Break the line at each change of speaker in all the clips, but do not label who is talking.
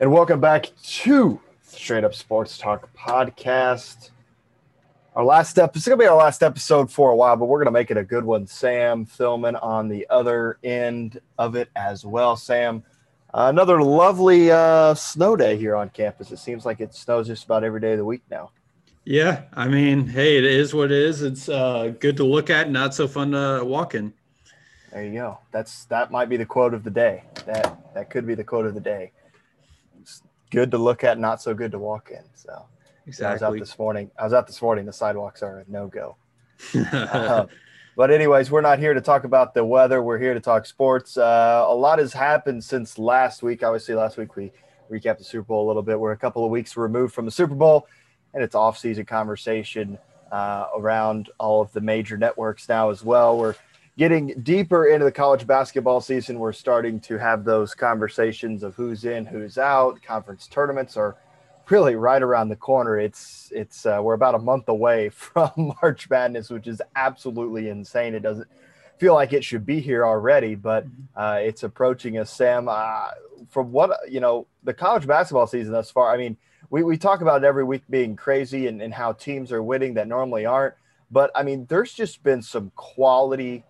And welcome back to Straight Up Sports Talk podcast. Our last step is going to be our last episode for a while, but we're going to make it a good one. Sam Thillman on the other end of it as well. Sam, uh, another lovely uh, snow day here on campus. It seems like it snows just about every day of the week now.
Yeah, I mean, hey, it is what it is. It's uh, good to look at, not so fun to walk in.
There you go. That's that might be the quote of the day. That that could be the quote of the day. Good to look at, not so good to walk in. So exactly. I was out this morning. I was out this morning. The sidewalks are a no go. uh, but anyways, we're not here to talk about the weather. We're here to talk sports. Uh, a lot has happened since last week. Obviously, last week we recapped the Super Bowl a little bit. We're a couple of weeks removed from the Super Bowl and it's off-season conversation uh, around all of the major networks now as well. We're getting deeper into the college basketball season. We're starting to have those conversations of who's in, who's out. Conference tournaments are really right around the corner. It's it's uh, we're about a month away from March Madness, which is absolutely insane. It doesn't feel like it should be here already, but mm-hmm. uh, it's approaching us. Sam, uh, from what you know, the college basketball season thus far. I mean we, we talk about it every week being crazy and, and how teams are winning that normally aren't. But I mean, there's just been some quality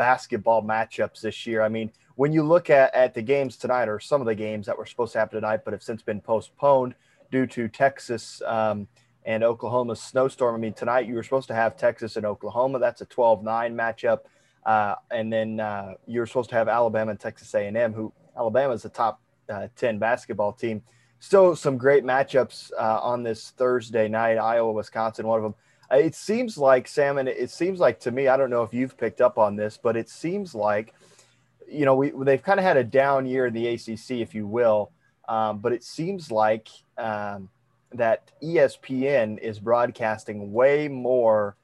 basketball matchups this year. I mean, when you look at, at the games tonight, or some of the games that were supposed to happen tonight, but have since been postponed due to Texas um, and Oklahoma's snowstorm. I mean, tonight you were supposed to have Texas and Oklahoma. That's a 12 9 matchup. Uh, and then uh, you're supposed to have Alabama and Texas A&M, who Alabama is the top uh, 10 basketball team still some great matchups uh, on this Thursday night. Iowa, Wisconsin, one of them. It seems like Salmon. It seems like to me. I don't know if you've picked up on this, but it seems like you know we they've kind of had a down year in the ACC, if you will. Um, but it seems like um, that ESPN is broadcasting way more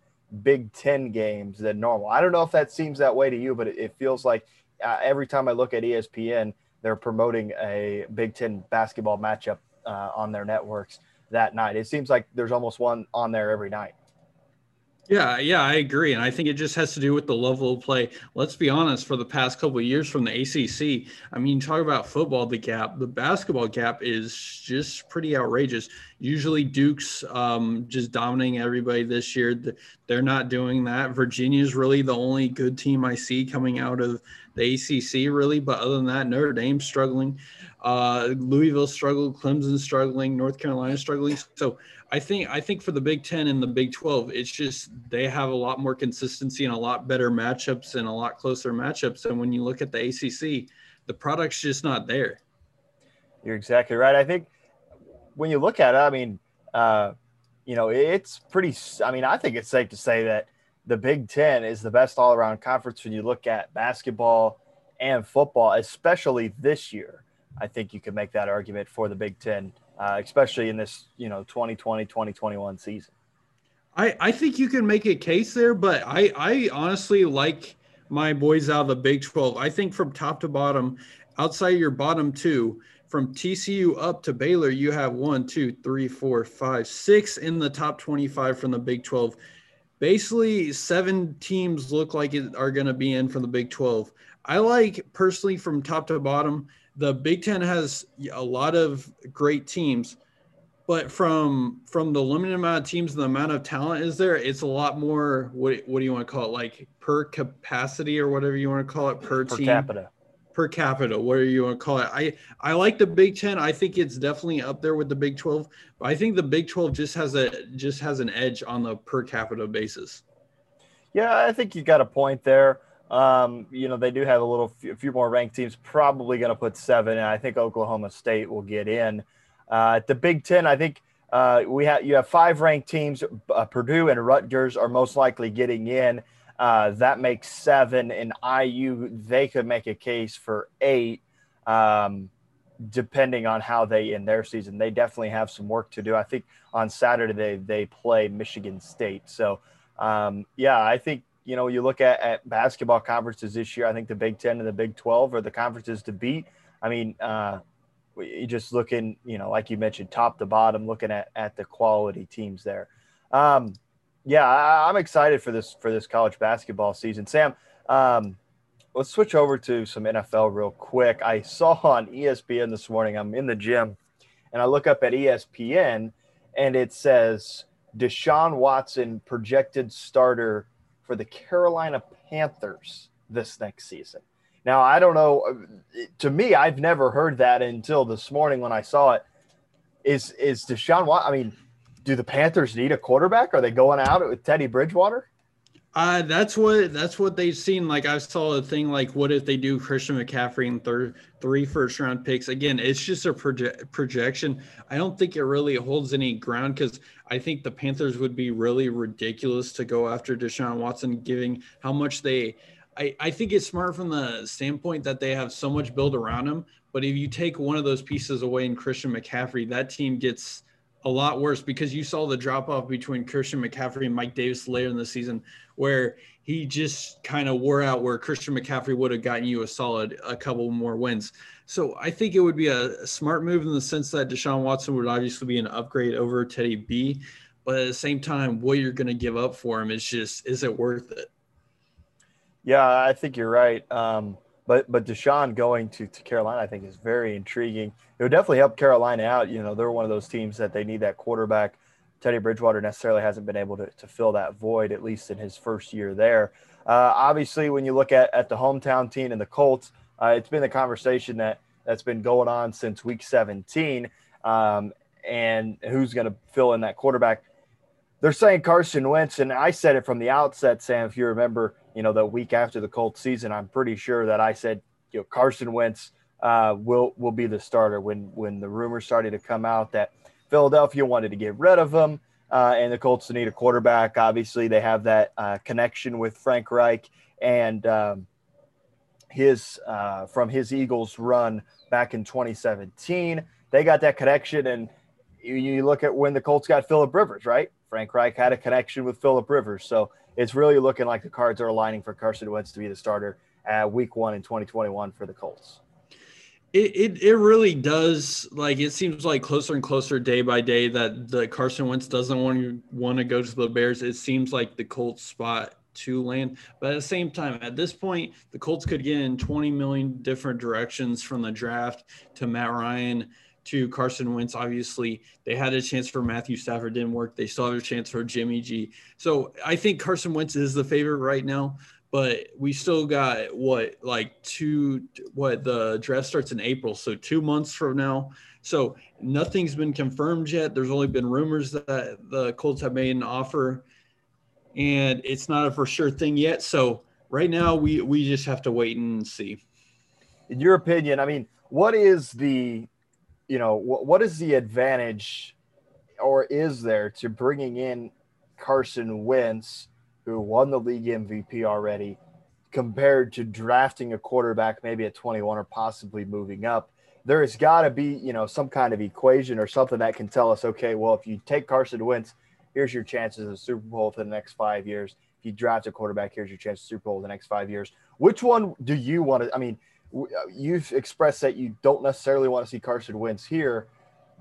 Big Ten games than normal. I don't know if that seems that way to you, but it, it feels like uh, every time I look at ESPN, they're promoting a Big Ten basketball matchup uh, on their networks that night. It seems like there's almost one on there every night.
Yeah, yeah, I agree, and I think it just has to do with the level of play. Let's be honest. For the past couple of years from the ACC, I mean, talk about football, the gap, the basketball gap is just pretty outrageous. Usually, Duke's um, just dominating everybody this year. They're not doing that. Virginia is really the only good team I see coming out of the ACC, really. But other than that, Notre Dame's struggling. Uh, Louisville struggled, Clemson struggling, North Carolina struggling. So I think I think for the Big Ten and the Big Twelve, it's just they have a lot more consistency and a lot better matchups and a lot closer matchups. And when you look at the ACC, the product's just not there.
You're exactly right. I think when you look at it, I mean, uh, you know, it's pretty. I mean, I think it's safe to say that the Big Ten is the best all around conference when you look at basketball and football, especially this year. I think you could make that argument for the Big Ten, uh, especially in this, you know, 2020, 2021 season.
I, I think you can make a case there, but I, I honestly like my boys out of the Big 12. I think from top to bottom, outside your bottom two, from TCU up to Baylor, you have one, two, three, four, five, six in the top 25 from the Big 12. Basically, seven teams look like it are going to be in from the Big 12. I like personally from top to bottom the Big Ten has a lot of great teams, but from from the limited amount of teams and the amount of talent is there, it's a lot more. What what do you want to call it? Like per capacity or whatever you want to call it per, per team.
capita.
Per capita, whatever you want to call it. I I like the Big Ten. I think it's definitely up there with the Big Twelve. I think the Big Twelve just has a just has an edge on the per capita basis.
Yeah, I think you got a point there. Um, you know, they do have a little a few more ranked teams, probably going to put seven. And I think Oklahoma State will get in. Uh, the Big Ten, I think uh, we have you have five ranked teams. Uh, Purdue and Rutgers are most likely getting in. Uh, that makes seven. And IU, they could make a case for eight, um, depending on how they end their season. They definitely have some work to do. I think on Saturday they they play Michigan State. So um, yeah, I think you know, you look at, at basketball conferences this year, I think the Big Ten and the Big 12 are the conferences to beat. I mean, uh, you just looking, you know, like you mentioned, top to bottom, looking at, at the quality teams there. Um, yeah, I, am excited for this for this college basketball season. Sam, um, let's switch over to some NFL real quick. I saw on ESPN this morning. I'm in the gym and I look up at ESPN, and it says Deshaun Watson projected starter for the Carolina Panthers this next season. Now, I don't know. To me, I've never heard that until this morning when I saw it. Is is Deshaun? I mean, do the Panthers need a quarterback? Are they going out with Teddy Bridgewater?
Uh, that's what that's what they've seen. Like I saw a thing like, what if they do Christian McCaffrey and third three first round picks? Again, it's just a proje- projection. I don't think it really holds any ground because I think the Panthers would be really ridiculous to go after Deshaun Watson, giving how much they. I, I think it's smart from the standpoint that they have so much built around him. But if you take one of those pieces away in Christian McCaffrey, that team gets a lot worse because you saw the drop off between Christian McCaffrey and Mike Davis later in the season, where he just kind of wore out. Where Christian McCaffrey would have gotten you a solid a couple more wins. So I think it would be a smart move in the sense that Deshaun Watson would obviously be an upgrade over Teddy B, but at the same time, what you're going to give up for him is just is it worth it?
Yeah, I think you're right. Um, but but Deshaun going to, to Carolina, I think, is very intriguing. It would definitely help Carolina out. You know, they're one of those teams that they need that quarterback. Teddy Bridgewater necessarily hasn't been able to, to fill that void, at least in his first year there. Uh, obviously, when you look at, at the hometown team and the Colts, uh, it's been the conversation that that's been going on since week 17. Um, and who's going to fill in that quarterback? They're saying Carson Wentz, and I said it from the outset, Sam. If you remember, you know, the week after the Colts season, I'm pretty sure that I said, you know, Carson Wentz uh, will will be the starter when when the rumors started to come out that Philadelphia wanted to get rid of him uh, and the Colts need a quarterback. Obviously, they have that uh, connection with Frank Reich and um, his uh, from his Eagles run back in 2017. They got that connection, and you, you look at when the Colts got Philip Rivers, right? Frank Reich had a connection with Philip Rivers, so it's really looking like the cards are aligning for Carson Wentz to be the starter at Week One in 2021 for the Colts.
It, it, it really does like it seems like closer and closer day by day that the Carson Wentz doesn't want to want to go to the Bears. It seems like the Colts spot to land, but at the same time, at this point, the Colts could get in 20 million different directions from the draft to Matt Ryan to Carson Wentz. Obviously, they had a chance for Matthew Stafford, didn't work. They still have a chance for Jimmy G. So I think Carson Wentz is the favorite right now, but we still got what like two what the draft starts in April, so two months from now. So nothing's been confirmed yet. There's only been rumors that the Colts have made an offer, and it's not a for sure thing yet. So right now, we we just have to wait and see.
In your opinion, I mean, what is the you know, what, what is the advantage or is there to bringing in Carson Wentz, who won the league MVP already, compared to drafting a quarterback maybe at 21 or possibly moving up? There has got to be, you know, some kind of equation or something that can tell us, okay, well, if you take Carson Wentz, here's your chances of Super Bowl for the next five years. If you draft a quarterback, here's your chance of Super Bowl the next five years. Which one do you want to? I mean, Uh, you've expressed that you don't necessarily want to see Carson Wentz here,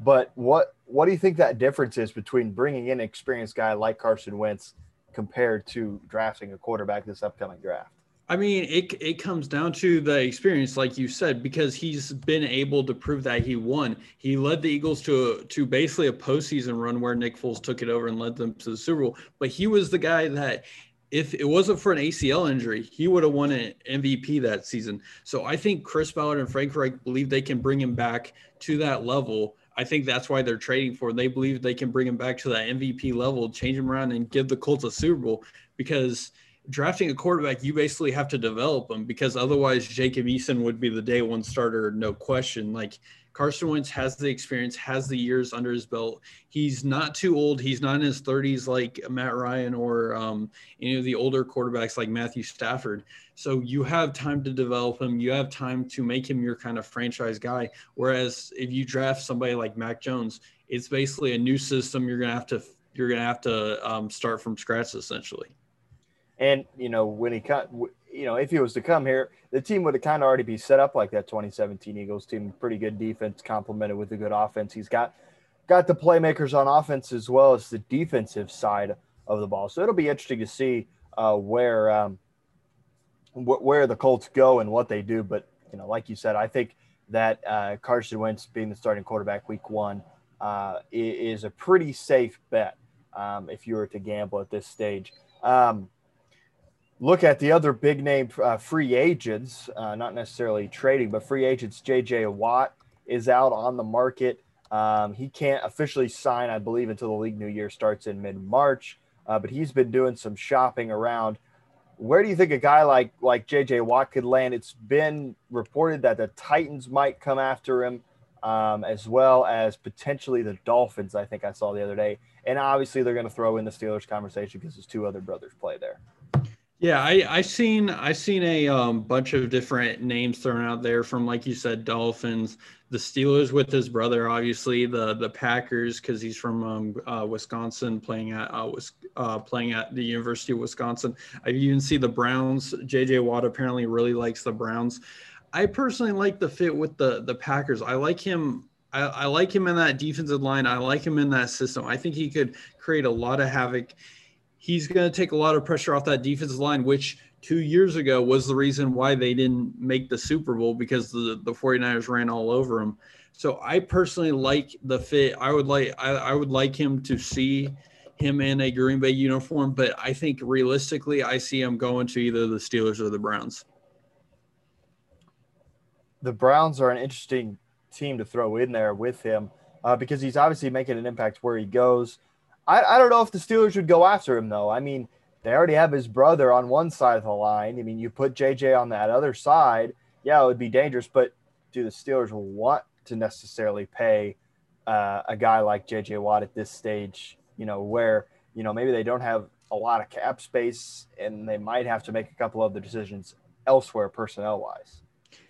but what what do you think that difference is between bringing in an experienced guy like Carson Wentz compared to drafting a quarterback this upcoming draft?
I mean, it it comes down to the experience, like you said, because he's been able to prove that he won. He led the Eagles to a, to basically a postseason run where Nick Foles took it over and led them to the Super Bowl. But he was the guy that if it wasn't for an ACL injury, he would have won an MVP that season. So I think Chris Ballard and Frank Reich believe they can bring him back to that level. I think that's why they're trading for. They believe they can bring him back to that MVP level, change him around, and give the Colts a Super Bowl. Because drafting a quarterback, you basically have to develop them. Because otherwise, Jacob Eason would be the day one starter, no question. Like Carson Wentz has the experience, has the years under his belt. He's not too old. He's not in his 30s like Matt Ryan or um, any of the older quarterbacks like Matthew Stafford. So you have time to develop him. You have time to make him your kind of franchise guy. Whereas if you draft somebody like Mac Jones, it's basically a new system. You're gonna have to you're gonna have to um, start from scratch essentially.
And you know when he cut you know, if he was to come here, the team would have kind of already be set up like that 2017 Eagles team. Pretty good defense, complemented with a good offense. He's got got the playmakers on offense as well as the defensive side of the ball. So it'll be interesting to see uh, where um, wh- where the Colts go and what they do. But you know, like you said, I think that uh, Carson Wentz being the starting quarterback week one uh, is a pretty safe bet um, if you were to gamble at this stage. Um, look at the other big name uh, free agents, uh, not necessarily trading, but free agents. JJ Watt is out on the market. Um, he can't officially sign, I believe, until the league new year starts in mid March, uh, but he's been doing some shopping around. Where do you think a guy like like JJ Watt could land? It's been reported that the Titans might come after him, um, as well as potentially the Dolphins. I think I saw the other day, and obviously they're going to throw in the Steelers conversation because his two other brothers play there.
Yeah, I I seen I seen a um, bunch of different names thrown out there from like you said, Dolphins, the Steelers with his brother, obviously the the Packers because he's from um, uh, Wisconsin, playing at uh, was uh, playing at the University of Wisconsin. I even see the Browns. J.J. Watt apparently really likes the Browns. I personally like the fit with the the Packers. I like him. I, I like him in that defensive line. I like him in that system. I think he could create a lot of havoc he's going to take a lot of pressure off that defensive line, which two years ago was the reason why they didn't make the Super Bowl because the, the 49ers ran all over them. So I personally like the fit. I would like I, I would like him to see him in a Green Bay uniform, but I think realistically I see him going to either the Steelers or the Browns.
The Browns are an interesting team to throw in there with him uh, because he's obviously making an impact where he goes. I, I don't know if the Steelers would go after him though. I mean, they already have his brother on one side of the line. I mean, you put JJ on that other side, yeah, it would be dangerous. But do the Steelers want to necessarily pay uh, a guy like JJ Watt at this stage? You know, where you know maybe they don't have a lot of cap space and they might have to make a couple of other decisions elsewhere personnel wise.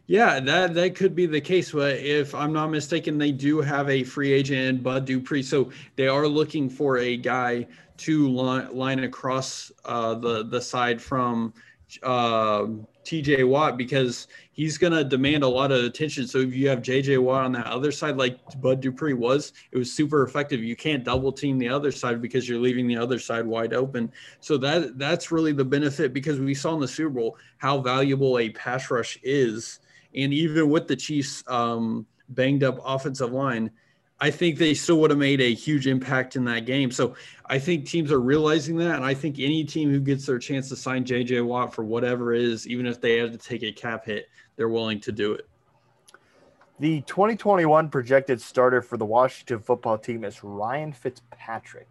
Yeah, that that could be the case. But if I'm not mistaken, they do have a free agent Bud Dupree, so they are looking for a guy to line, line across uh, the the side from uh, T.J. Watt because he's going to demand a lot of attention. So if you have J.J. Watt on that other side, like Bud Dupree was, it was super effective. You can't double team the other side because you're leaving the other side wide open. So that that's really the benefit because we saw in the Super Bowl how valuable a pass rush is and even with the Chiefs' um, banged up offensive line, I think they still would have made a huge impact in that game. So I think teams are realizing that. And I think any team who gets their chance to sign JJ Watt for whatever it is, even if they have to take a cap hit, they're willing to do it.
The 2021 projected starter for the Washington football team is Ryan Fitzpatrick.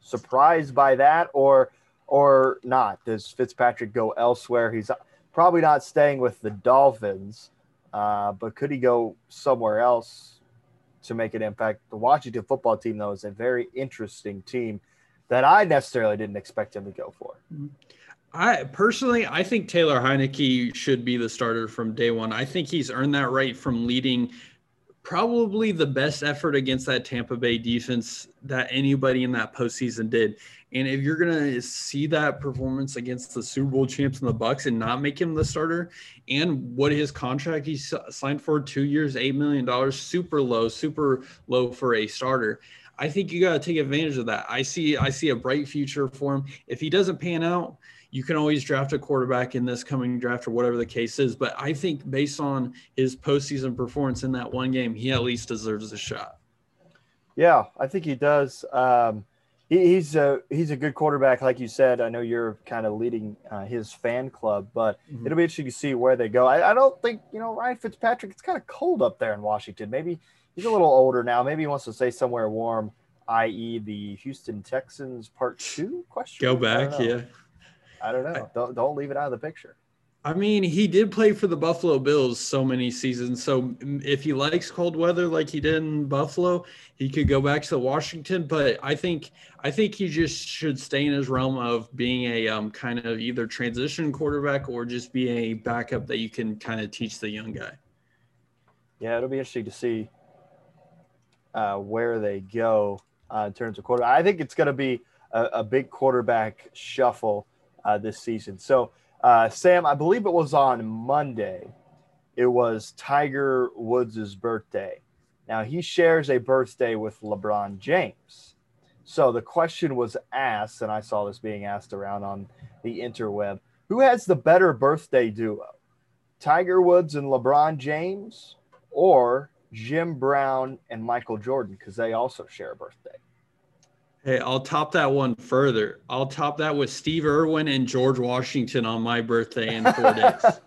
Surprised by that or or not? Does Fitzpatrick go elsewhere? He's probably not staying with the Dolphins, uh, but could he go somewhere else to make an impact? The Washington football team, though, is a very interesting team that I necessarily didn't expect him to go for.
I personally, I think Taylor Heinicke should be the starter from day one. I think he's earned that right from leading probably the best effort against that Tampa Bay defense that anybody in that postseason did. And if you're gonna see that performance against the Super Bowl champs and the Bucks and not make him the starter, and what his contract he signed for two years, eight million dollars, super low, super low for a starter. I think you got to take advantage of that. I see, I see a bright future for him. If he doesn't pan out, you can always draft a quarterback in this coming draft or whatever the case is. But I think based on his postseason performance in that one game, he at least deserves a shot.
Yeah, I think he does. Um, he, he's a he's a good quarterback, like you said. I know you're kind of leading uh, his fan club, but mm-hmm. it'll be interesting to see where they go. I, I don't think you know Ryan Fitzpatrick. It's kind of cold up there in Washington. Maybe he's a little older now. Maybe he wants to stay somewhere warm, i.e., the Houston Texans Part Two? Question.
Go back, yeah.
I don't know. I, don't don't leave it out of the picture.
I mean, he did play for the Buffalo Bills so many seasons. So if he likes cold weather like he did in Buffalo, he could go back to Washington. But I think I think he just should stay in his realm of being a um, kind of either transition quarterback or just be a backup that you can kind of teach the young guy.
Yeah, it'll be interesting to see uh, where they go uh, in terms of quarterback. I think it's going to be a, a, big quarterback shuffle uh, this season. So uh, Sam, I believe it was on Monday. It was Tiger Woods' birthday. Now, he shares a birthday with LeBron James. So the question was asked, and I saw this being asked around on the interweb who has the better birthday duo, Tiger Woods and LeBron James, or Jim Brown and Michael Jordan because they also share a birthday.
Hey, I'll top that one further. I'll top that with Steve Irwin and George Washington on my birthday in four days.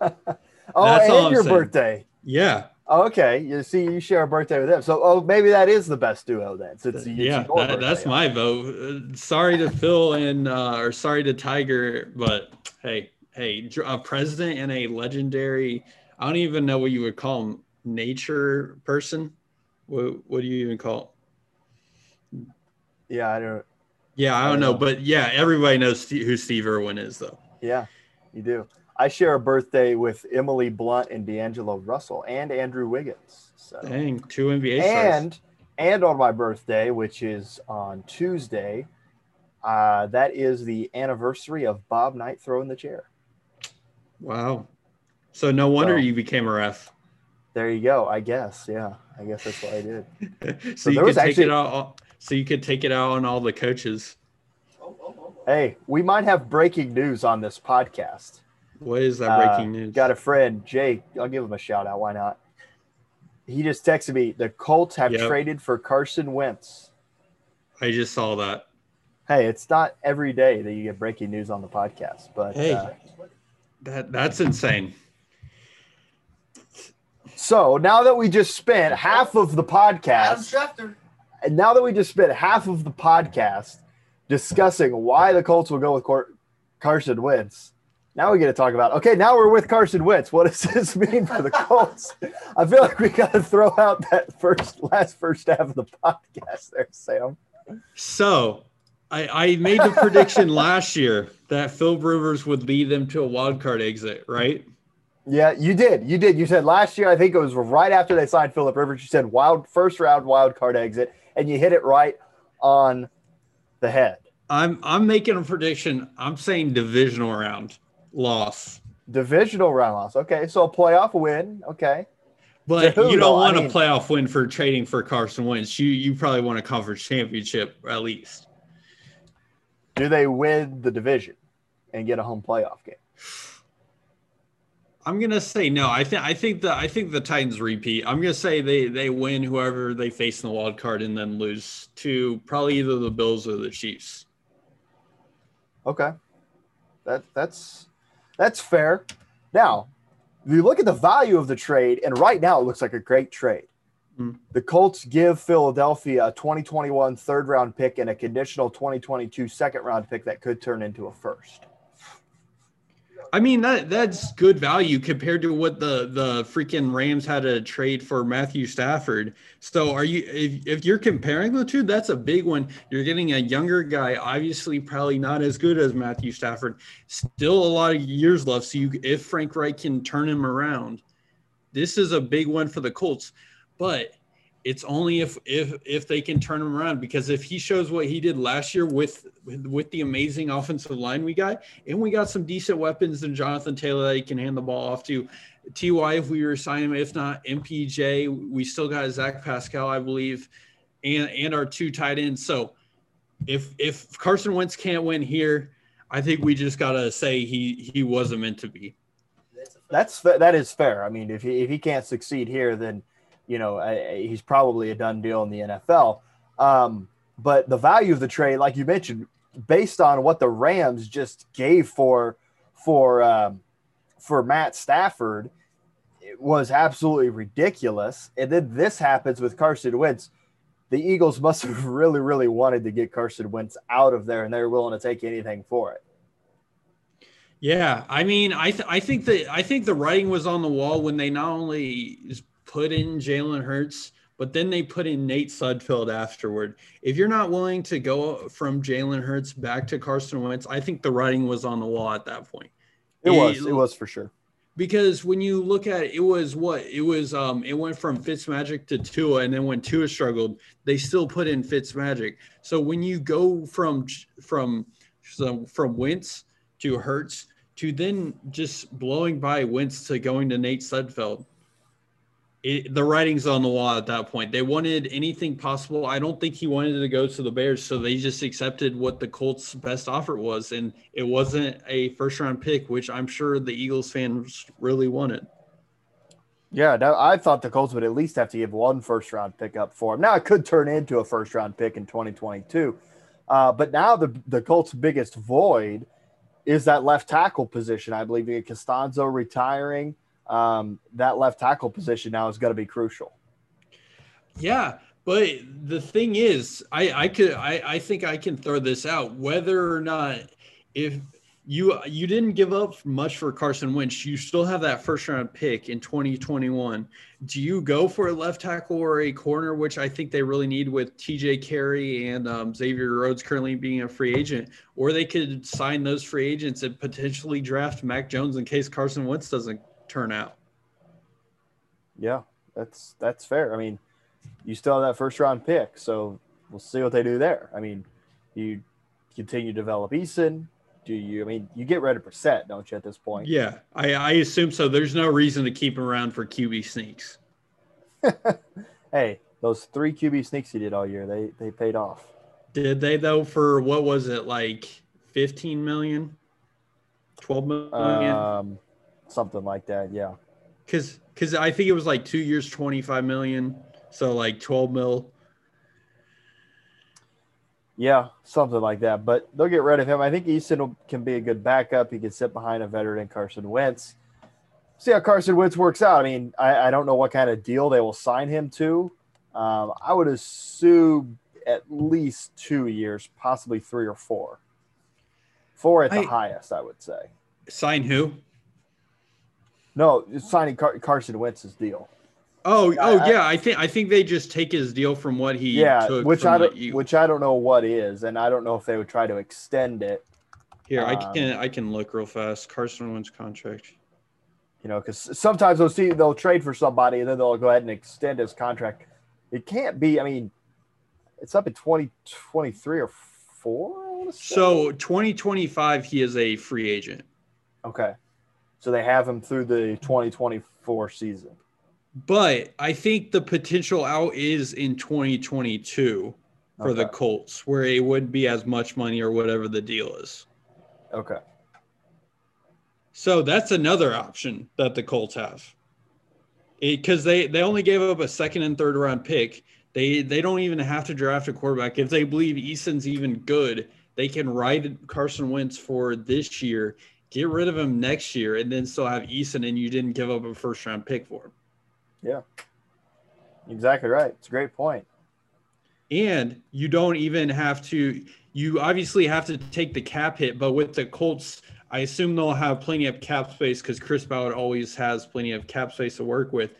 oh, That's and your saying. birthday.
Yeah.
Oh, okay. You see, you share a birthday with them. So, oh, maybe that is the best duo then. Since
yeah, that, that's my vote. Sorry to Phil and uh, or sorry to Tiger, but hey, hey, a president and a legendary. I don't even know what you would call him. Nature person. What what do you even call?
Yeah, I don't.
Yeah, I don't, I don't know. know, but yeah, everybody knows who Steve Irwin is, though.
Yeah, you do. I share a birthday with Emily Blunt and D'Angelo Russell and Andrew Wiggins. So.
Dang, two NBA
and stars. and on my birthday, which is on Tuesday, uh, that is the anniversary of Bob Knight throwing the chair.
Wow. So no wonder so, you became a ref.
There you go. I guess. Yeah. I guess that's what I did.
so, so you could take actually, it out. So you could take it out on all the coaches.
Hey, we might have breaking news on this podcast.
What is that breaking uh, news?
Got a friend, Jake. I'll give him a shout out. Why not? He just texted me. The Colts have yep. traded for Carson Wentz.
I just saw that.
Hey, it's not every day that you get breaking news on the podcast, but
hey, uh, that that's insane.
So now that we just spent half of the podcast, and now that we just spent half of the podcast discussing why the Colts will go with Cor- Carson Wentz, now we get to talk about okay. Now we're with Carson Wentz. What does this mean for the Colts? I feel like we got to throw out that first last first half of the podcast there, Sam.
So I, I made the prediction last year that Phil Rivers would lead them to a wild card exit, right?
Yeah, you did. You did. You said last year, I think it was right after they signed Philip Rivers. You said wild first round wild card exit, and you hit it right on the head.
I'm I'm making a prediction. I'm saying divisional round loss.
Divisional round loss. Okay, so a playoff win. Okay.
But you don't want I mean, a playoff win for trading for Carson Wentz. You you probably want a conference championship at least.
Do they win the division and get a home playoff game?
I'm gonna say no. I think I think the I think the Titans repeat. I'm gonna say they they win whoever they face in the wild card and then lose to probably either the Bills or the Chiefs.
Okay, that that's that's fair. Now, if you look at the value of the trade, and right now it looks like a great trade. Mm. The Colts give Philadelphia a 2021 third round pick and a conditional 2022 second round pick that could turn into a first.
I mean that that's good value compared to what the the freaking Rams had to trade for Matthew Stafford. So are you if, if you're comparing the two, that's a big one. You're getting a younger guy, obviously probably not as good as Matthew Stafford. Still a lot of years left. So you if Frank Reich can turn him around, this is a big one for the Colts. But it's only if if if they can turn him around because if he shows what he did last year with with, the amazing offensive line we got and we got some decent weapons and Jonathan Taylor that he can hand the ball off to Ty if we resign him if not MPJ we still got Zach Pascal I believe and and our two tight ends so if if Carson Wentz can't win here I think we just gotta say he he wasn't meant to be.
That's that is fair. I mean, if he if he can't succeed here, then you know, he's probably a done deal in the NFL. Um, but the value of the trade, like you mentioned, based on what the Rams just gave for for um, for Matt Stafford, it was absolutely ridiculous. And then this happens with Carson Wentz. The Eagles must have really, really wanted to get Carson Wentz out of there, and they're willing to take anything for it.
Yeah, I mean, I th- I think that I think the writing was on the wall when they not only put in Jalen Hurts, but then they put in Nate Sudfeld afterward. If you're not willing to go from Jalen Hurts back to Carson Wentz, I think the writing was on the wall at that point.
It, it was. It was for sure.
Because when you look at it, it was what it was. Um, it went from Fitzmagic to Tua, and then when Tua struggled, they still put in Fitzmagic. So when you go from from so from Wentz to Hurts to then just blowing by Wentz to going to Nate Sudfeld, it, the writing's on the wall at that point. They wanted anything possible. I don't think he wanted to go to the Bears, so they just accepted what the Colts' best offer was, and it wasn't a first round pick, which I'm sure the Eagles fans really wanted.
Yeah, I thought the Colts would at least have to give one first round pick up for him. Now it could turn into a first round pick in 2022. Uh, but now the the Colts' biggest void is that left tackle position. I believe Castonzo retiring, um, that left tackle position now is going to be crucial.
Yeah, but the thing is, I I could I I think I can throw this out whether or not if you you didn't give up much for Carson Wentz. You still have that first round pick in 2021. Do you go for a left tackle or a corner, which I think they really need with TJ Carrie and um, Xavier Rhodes currently being a free agent, or they could sign those free agents and potentially draft Mac Jones in case Carson Wentz doesn't turn out.
Yeah, that's that's fair. I mean, you still have that first round pick, so we'll see what they do there. I mean, you continue to develop Eason do you? I mean, you get rid of Brissett, don't you, at this point?
Yeah, I, I assume so. There's no reason to keep him around for QB sneaks.
hey, those three QB sneaks you did all year, they they paid off.
Did they though? For what was it like, 15 million, 12 million,
um, something like that? Yeah.
Because because I think it was like two years, 25 million, so like 12 mil.
Yeah, something like that. But they'll get rid of him. I think Eason can be a good backup. He can sit behind a veteran Carson Wentz. See how Carson Wentz works out. I mean, I, I don't know what kind of deal they will sign him to. Um, I would assume at least two years, possibly three or four. Four at the I, highest, I would say.
Sign who?
No, signing Car- Carson Wentz's deal.
Oh, oh yeah. I think I think they just take his deal from what he
yeah, which I don't, you... which I don't know what is, and I don't know if they would try to extend it.
Here, um, I can I can look real fast. Carson Wentz contract.
You know, because sometimes they'll see they'll trade for somebody and then they'll go ahead and extend his contract. It can't be. I mean, it's up in twenty twenty three or four.
So twenty twenty five, he is a free agent.
Okay, so they have him through the twenty twenty four season.
But I think the potential out is in 2022 for okay. the Colts, where it wouldn't be as much money or whatever the deal is.
Okay.
So that's another option that the Colts have. Because they, they only gave up a second and third round pick. They they don't even have to draft a quarterback. If they believe Eason's even good, they can ride Carson Wentz for this year, get rid of him next year, and then still have Eason, and you didn't give up a first round pick for him.
Yeah. Exactly right. It's a great point.
And you don't even have to, you obviously have to take the cap hit, but with the Colts, I assume they'll have plenty of cap space because Chris Ballard always has plenty of cap space to work with.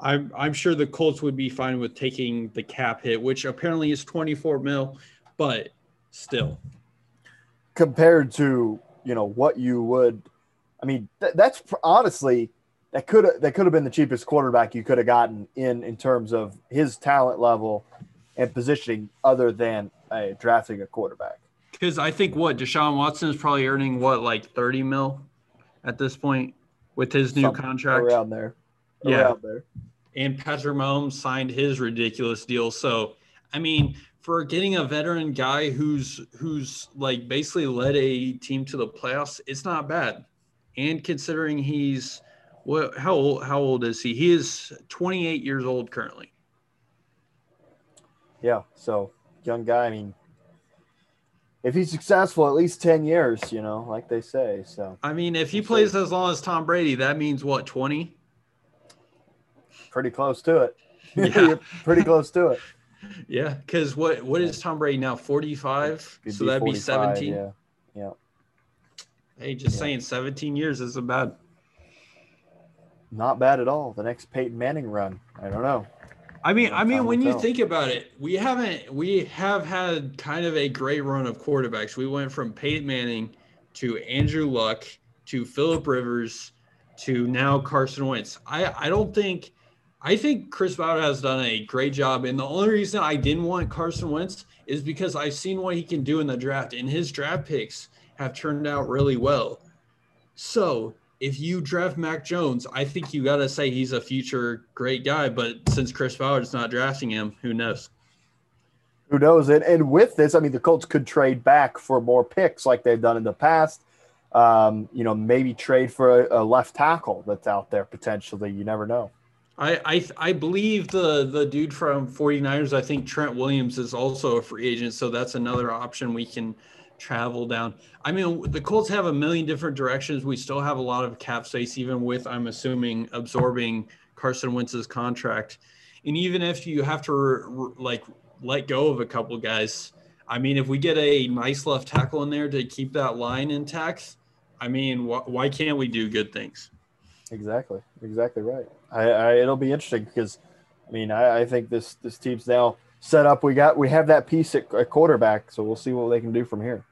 I'm, I'm sure the Colts would be fine with taking the cap hit, which apparently is 24 mil, but still.
Compared to, you know, what you would, I mean, th- that's honestly that could that could have been the cheapest quarterback you could have gotten in in terms of his talent level and positioning, other than uh, drafting a quarterback.
Because I think what Deshaun Watson is probably earning what like thirty mil at this point with his new Something contract
around there.
Yeah, there. And Patrick Mahomes signed his ridiculous deal. So, I mean, for getting a veteran guy who's who's like basically led a team to the playoffs, it's not bad. And considering he's what? How old? How old is he? He is 28 years old currently.
Yeah. So young guy. I mean, if he's successful, at least 10 years. You know, like they say. So.
I mean, if he plays as long as Tom Brady, that means what? 20.
Pretty close to it. Yeah. pretty close to it.
Yeah, because what what is Tom Brady now? 45. So that'd be 17.
Yeah. Yeah.
Hey, just yeah. saying, 17 years isn't bad
not bad at all. The next Peyton Manning run. I don't know.
I mean, I mean, when you think about it, we haven't we have had kind of a great run of quarterbacks. We went from Peyton Manning to Andrew Luck to Philip Rivers to now Carson Wentz. I I don't think I think Chris Ballard has done a great job. And the only reason I didn't want Carson Wentz is because I've seen what he can do in the draft, and his draft picks have turned out really well. So if you draft Mac Jones, I think you got to say he's a future great guy. But since Chris Ballard's not drafting him, who knows?
Who knows? And, and with this, I mean, the Colts could trade back for more picks like they've done in the past. Um, you know, maybe trade for a, a left tackle that's out there potentially. You never know.
I, I I believe the the dude from 49ers, I think Trent Williams is also a free agent, so that's another option we can travel down. I mean, the Colts have a million different directions. We still have a lot of cap space, even with I'm assuming absorbing Carson Wentz's contract. And even if you have to like let go of a couple guys, I mean, if we get a nice left tackle in there to keep that line intact, I mean, wh- why can't we do good things?
Exactly, exactly right. I, I it'll be interesting because, I mean, I, I, think this this team's now set up. We got we have that piece at, at quarterback, so we'll see what they can do from here.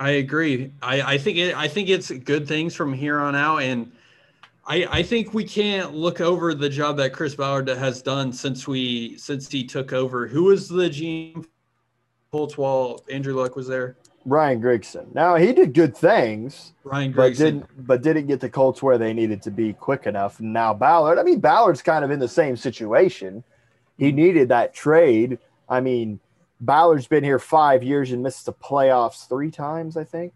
I agree. I, I think it. I think it's good things from here on out, and I, I think we can't look over the job that Chris Ballard has done since we since he took over. Who was the GM Colts while Andrew Luck was there?
Ryan Grigson. Now he did good things.
Ryan
Grigson. But didn't but didn't get the Colts where they needed to be quick enough. Now Ballard, I mean Ballard's kind of in the same situation. He mm-hmm. needed that trade. I mean, Ballard's been here five years and missed the playoffs three times, I think.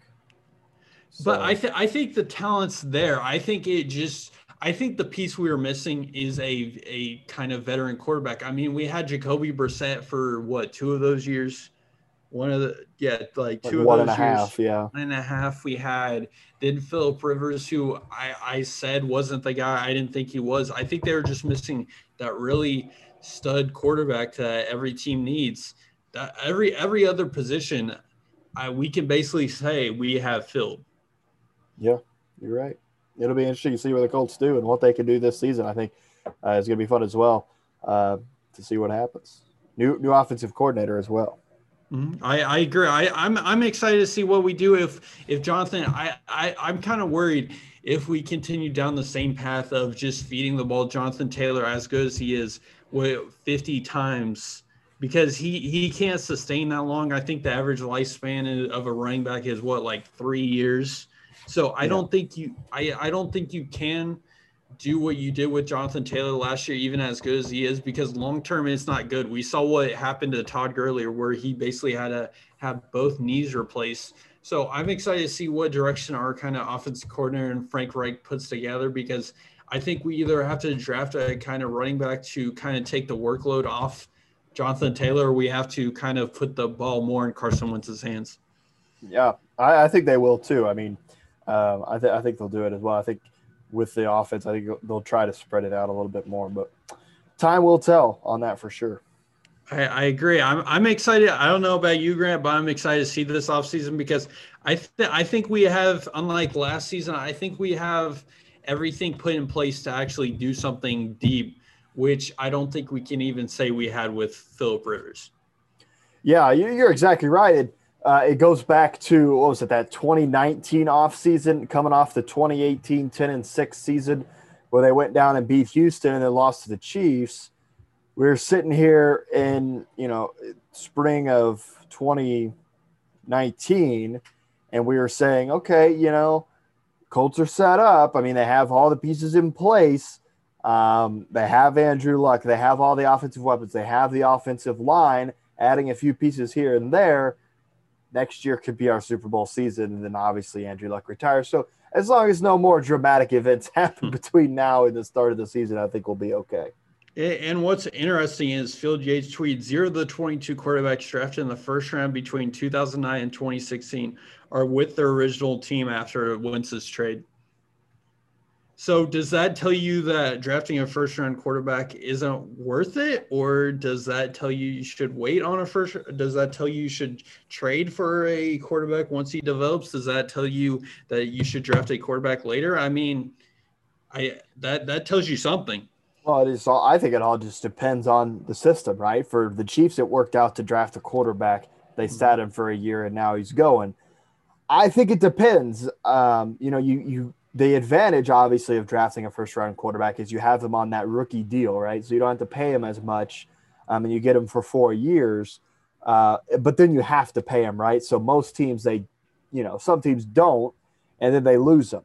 So. But I think I think the talent's there. I think it just I think the piece we were missing is a a kind of veteran quarterback. I mean, we had Jacoby Brissett for what two of those years, one of the yeah like two like of
one
those
and a years, half, yeah,
one and a half. We had did Philip Rivers, who I I said wasn't the guy I didn't think he was. I think they were just missing that really stud quarterback that every team needs. That every every other position, I, we can basically say we have filled.
Yeah, you're right. It'll be interesting to see what the Colts do and what they can do this season. I think uh, it's going to be fun as well uh, to see what happens. New new offensive coordinator as well.
Mm-hmm. I, I agree. I, I'm I'm excited to see what we do if if Jonathan. I, I I'm kind of worried if we continue down the same path of just feeding the ball Jonathan Taylor as good as he is with 50 times because he he can't sustain that long. I think the average lifespan of a running back is what like three years. So I yeah. don't think you I, I don't think you can do what you did with Jonathan Taylor last year, even as good as he is, because long term it's not good. We saw what happened to Todd Gurley, where he basically had to have both knees replaced. So I'm excited to see what direction our kind of offensive coordinator and Frank Reich puts together because I think we either have to draft a kind of running back to kind of take the workload off Jonathan Taylor, or we have to kind of put the ball more in Carson Wentz's hands.
Yeah, I, I think they will too. I mean, um, I, th- I think they'll do it as well. I think with the offense, I think they'll try to spread it out a little bit more, but time will tell on that for sure.
I, I agree. I'm, I'm excited. I don't know about you, Grant, but I'm excited to see this offseason because I, th- I think we have, unlike last season, I think we have everything put in place to actually do something deep, which I don't think we can even say we had with Philip Rivers.
Yeah, you're exactly right. Uh, it goes back to what was it that 2019 off season, coming off the 2018 10 and 6 season where they went down and beat Houston and then lost to the Chiefs. We are sitting here in you know spring of 2019, and we were saying, okay, you know, Colts are set up. I mean, they have all the pieces in place. Um, they have Andrew Luck. They have all the offensive weapons. They have the offensive line. Adding a few pieces here and there next year could be our Super Bowl season, and then obviously Andrew Luck retires. So as long as no more dramatic events happen hmm. between now and the start of the season, I think we'll be okay.
And what's interesting is Field Yates tweets zero of the 22 quarterbacks drafted in the first round between 2009 and 2016 are with their original team after Wentz's trade. So does that tell you that drafting a first round quarterback isn't worth it, or does that tell you you should wait on a first? Does that tell you you should trade for a quarterback once he develops? Does that tell you that you should draft a quarterback later? I mean, I that that tells you something.
Well, it is. All, I think it all just depends on the system, right? For the Chiefs, it worked out to draft a quarterback. They mm-hmm. sat him for a year, and now he's going. I think it depends. Um, you know, you you the advantage, obviously, of drafting a first round quarterback is you have them on that rookie deal, right? So you don't have to pay him as much, um, and you get him for four years. Uh, but then you have to pay him, right? So most teams, they, you know, some teams don't, and then they lose them.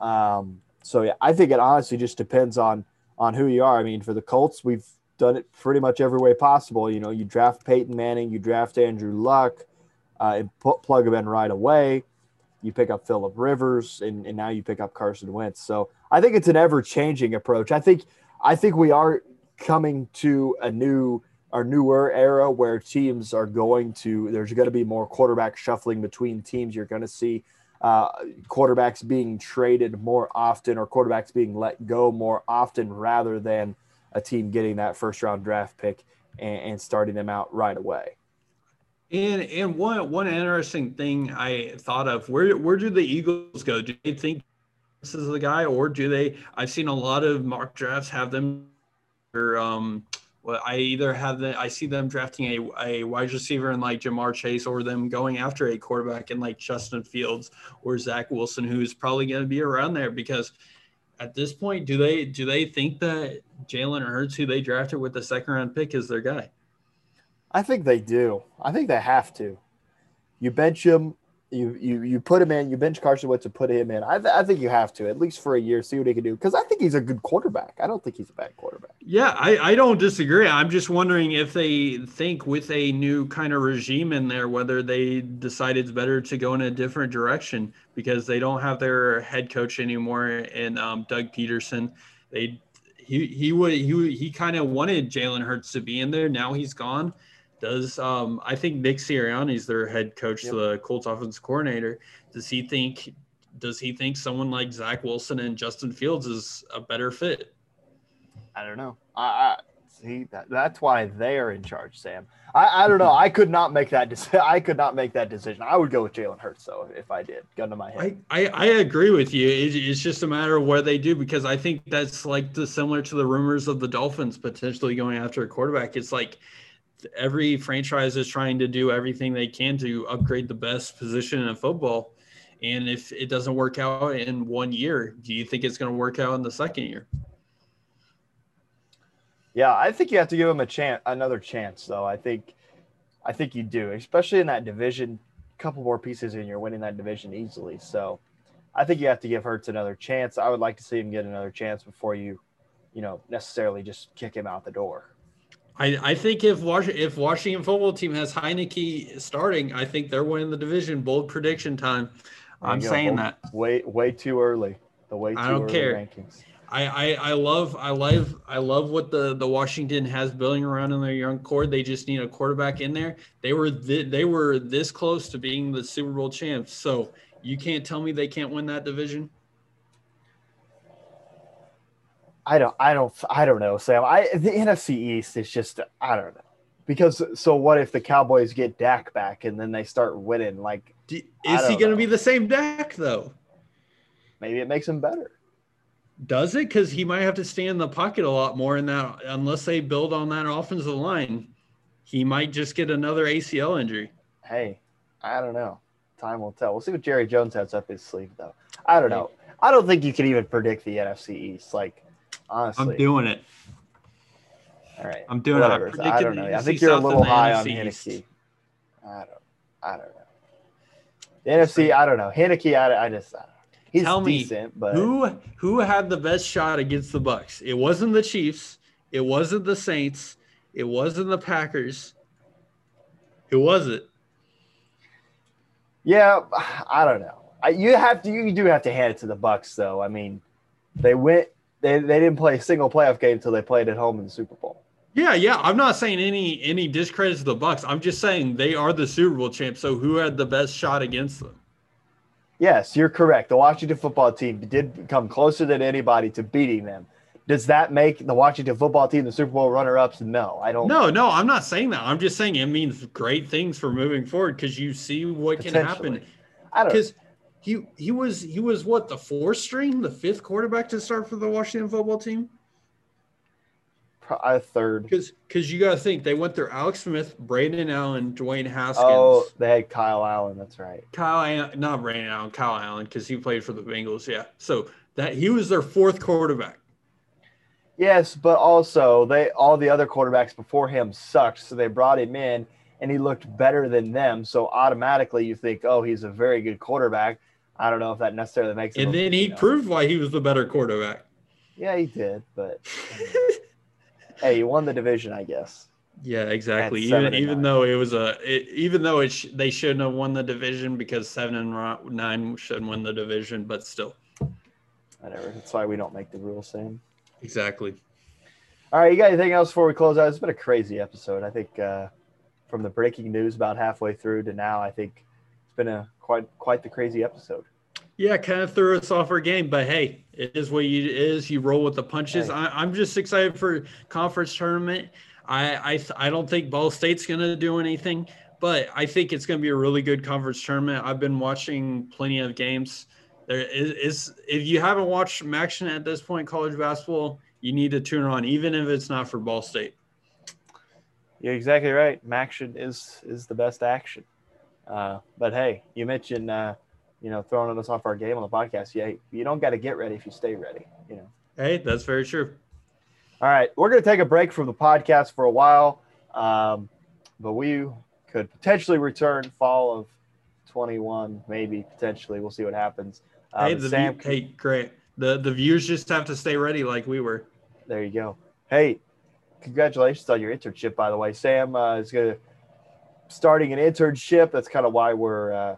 Um, so yeah, I think it honestly just depends on on who you are. I mean, for the Colts, we've done it pretty much every way possible. You know, you draft Peyton Manning, you draft Andrew Luck, uh, and put, plug him in right away you pick up Philip Rivers, and, and now you pick up Carson Wentz. So I think it's an ever changing approach. I think I think we are coming to a new or newer era where teams are going to there's going to be more quarterback shuffling between teams. You're going to see uh, quarterbacks being traded more often or quarterbacks being let go more often rather than a team getting that first round draft pick and, and starting them out right away.
And and one one interesting thing I thought of where where do the Eagles go? Do they think this is the guy, or do they? I've seen a lot of mock drafts have them. Or, um, well, I either have the I see them drafting a, a wide receiver in like Ja'Marr Chase, or them going after a quarterback in like Justin Fields or Zach Wilson, who's probably going to be around there because at this point, do they do they think that Jalen Hurts, who they drafted with the second round pick, is their guy?
I think they do. I think they have to. You bench him, you you you put him in. You bench Carson Wentz to put him in. I, th- I think you have to at least for a year, see what he can do. Because I think he's a good quarterback. I don't think he's a bad quarterback.
Yeah, I, I don't disagree. I'm just wondering if they think with a new kind of regime in there, whether they decide it's better to go in a different direction because they don't have their head coach anymore and um, Doug Pederson. They he he would he he kind of wanted Jalen Hurts to be in there. Now he's gone does um, I think Nick Sirianni is their head coach, yep. the Colts offense coordinator. Does he think does he think someone like Zach Wilson and Justin Fields is a better fit?
I don't know. I, I see that, that's why they're in charge, Sam. I, I don't know. I could not make that decision. I could not make that decision. I would go with Jalen Hurts though if I did. Gun to my head.
I, I, I agree with you. It, it's just a matter of what they do because I think that's like the similar to the rumors of the Dolphins potentially going after a quarterback. It's like every franchise is trying to do everything they can to upgrade the best position in football. And if it doesn't work out in one year, do you think it's going to work out in the second year?
Yeah, I think you have to give them a chance, another chance, though. I think, I think you do, especially in that division. A couple more pieces, and you're winning that division easily. So, I think you have to give Hurts another chance. I would like to see him get another chance before you, you know, necessarily just kick him out the door.
I, I think if Washington if Washington football team has Heinicke starting, I think they're winning the division. Bold prediction time. I'm saying that
way way too early. The way too I don't care. rankings.
I, I, I love I love I love what the the Washington has building around in their young core. They just need a quarterback in there. They were th- they were this close to being the Super Bowl champs. So you can't tell me they can't win that division.
I don't, I don't, I don't know, Sam. I the NFC East is just, I don't know, because so what if the Cowboys get Dak back and then they start winning? Like,
Do, is he going to be the same Dak though?
Maybe it makes him better.
Does it? Because he might have to stay in the pocket a lot more in that, unless they build on that offensive line, he might just get another ACL injury.
Hey, I don't know. Time will tell. We'll see what Jerry Jones has up his sleeve, though. I don't know. I don't think you can even predict the NFC East. Like, Honestly,
I'm doing it.
All right,
I'm doing Whatever.
it. I, I don't know. I think you're a little high on Heinicke. I don't. I don't know. The NFC, I don't know. Heinicke, I, I just. I He's Tell decent, me, but
who who had the best shot against the Bucks? It wasn't the Chiefs. It wasn't the Saints. It wasn't the Packers. Who was it?
Yeah, I don't know. I, you have to. You do have to hand it to the Bucks, though. I mean, they went they, they didn't play a single playoff game until they played at home in the Super Bowl.
Yeah, yeah. I'm not saying any any discredit to the Bucks. I'm just saying they are the Super Bowl champs. So who had the best shot against them?
Yes, you're correct. The Washington football team did come closer than anybody to beating them. Does that make the Washington football team the Super Bowl runner-ups? No, I don't.
No, no, I'm not saying that. I'm just saying it means great things for moving forward because you see what can happen. I don't. Because he he was he was what the fourth string, the fifth quarterback to start for the Washington football team.
Probably third.
Because because you got to think they went through Alex Smith, Brandon Allen, Dwayne Haskins.
Oh, they had Kyle Allen. That's right.
Kyle, not Brandon Allen, Kyle Allen, because he played for the Bengals. Yeah, so that he was their fourth quarterback.
Yes, but also they all the other quarterbacks before him sucked, so they brought him in and he looked better than them. So automatically you think, oh, he's a very good quarterback. I don't know if that necessarily makes.
And then he know. proved why he was the better quarterback.
Yeah, he did, but hey, he won the division, I guess.
Yeah, exactly. Even even though it was a, it, even though it sh- they shouldn't have won the division because seven and nine shouldn't win the division, but still.
Whatever. That's why we don't make the rules, Sam.
Exactly.
All right, you got anything else before we close out? It's been a crazy episode. I think uh, from the breaking news about halfway through to now, I think it's been a quite quite the crazy episode.
Yeah, kind of threw us off our game, but hey, it is what you is. You roll with the punches. Hey. I, am just excited for conference tournament. I I, I don't think Ball State's gonna do anything, but I think it's gonna be a really good conference tournament. I've been watching plenty of games. There is, is if you haven't watched action at this point, college basketball, you need to tune on, even if it's not for Ball State.
You're exactly right. Action is is the best action. Uh, but hey, you mentioned uh, you know throwing us off our game on the podcast. Yeah, you don't got to get ready if you stay ready. You know.
Hey, that's very true.
All right, we're going to take a break from the podcast for a while, um, but we could potentially return fall of 21, maybe potentially. We'll see what happens.
Um, hey, the Sam, view, hey, great. The the viewers just have to stay ready, like we were.
There you go. Hey, congratulations on your internship, by the way. Sam uh, is going to starting an internship. That's kind of why we're uh,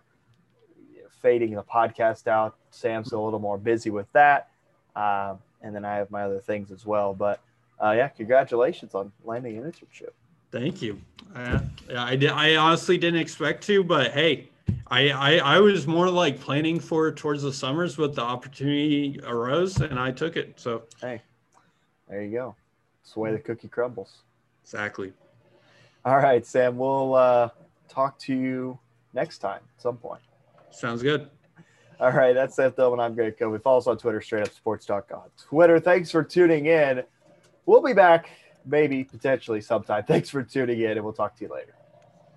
fading the podcast out. Sam's a little more busy with that, um, and then I have my other things as well. But uh, yeah, congratulations on landing an internship.
Thank you. Uh, I did. I honestly didn't expect to, but hey, I, I I was more like planning for towards the summers, but the opportunity arose and I took it. So
hey, there you go. It's the way the cookie crumbles.
Exactly.
All right, Sam. We'll uh, talk to you next time at some point.
Sounds good.
All right, that's Seth Dillman. I'm Greg Kobe. Follow us on Twitter, straight up sports Twitter. Thanks for tuning in. We'll be back maybe potentially sometime. Thanks for tuning in, and we'll talk to you later.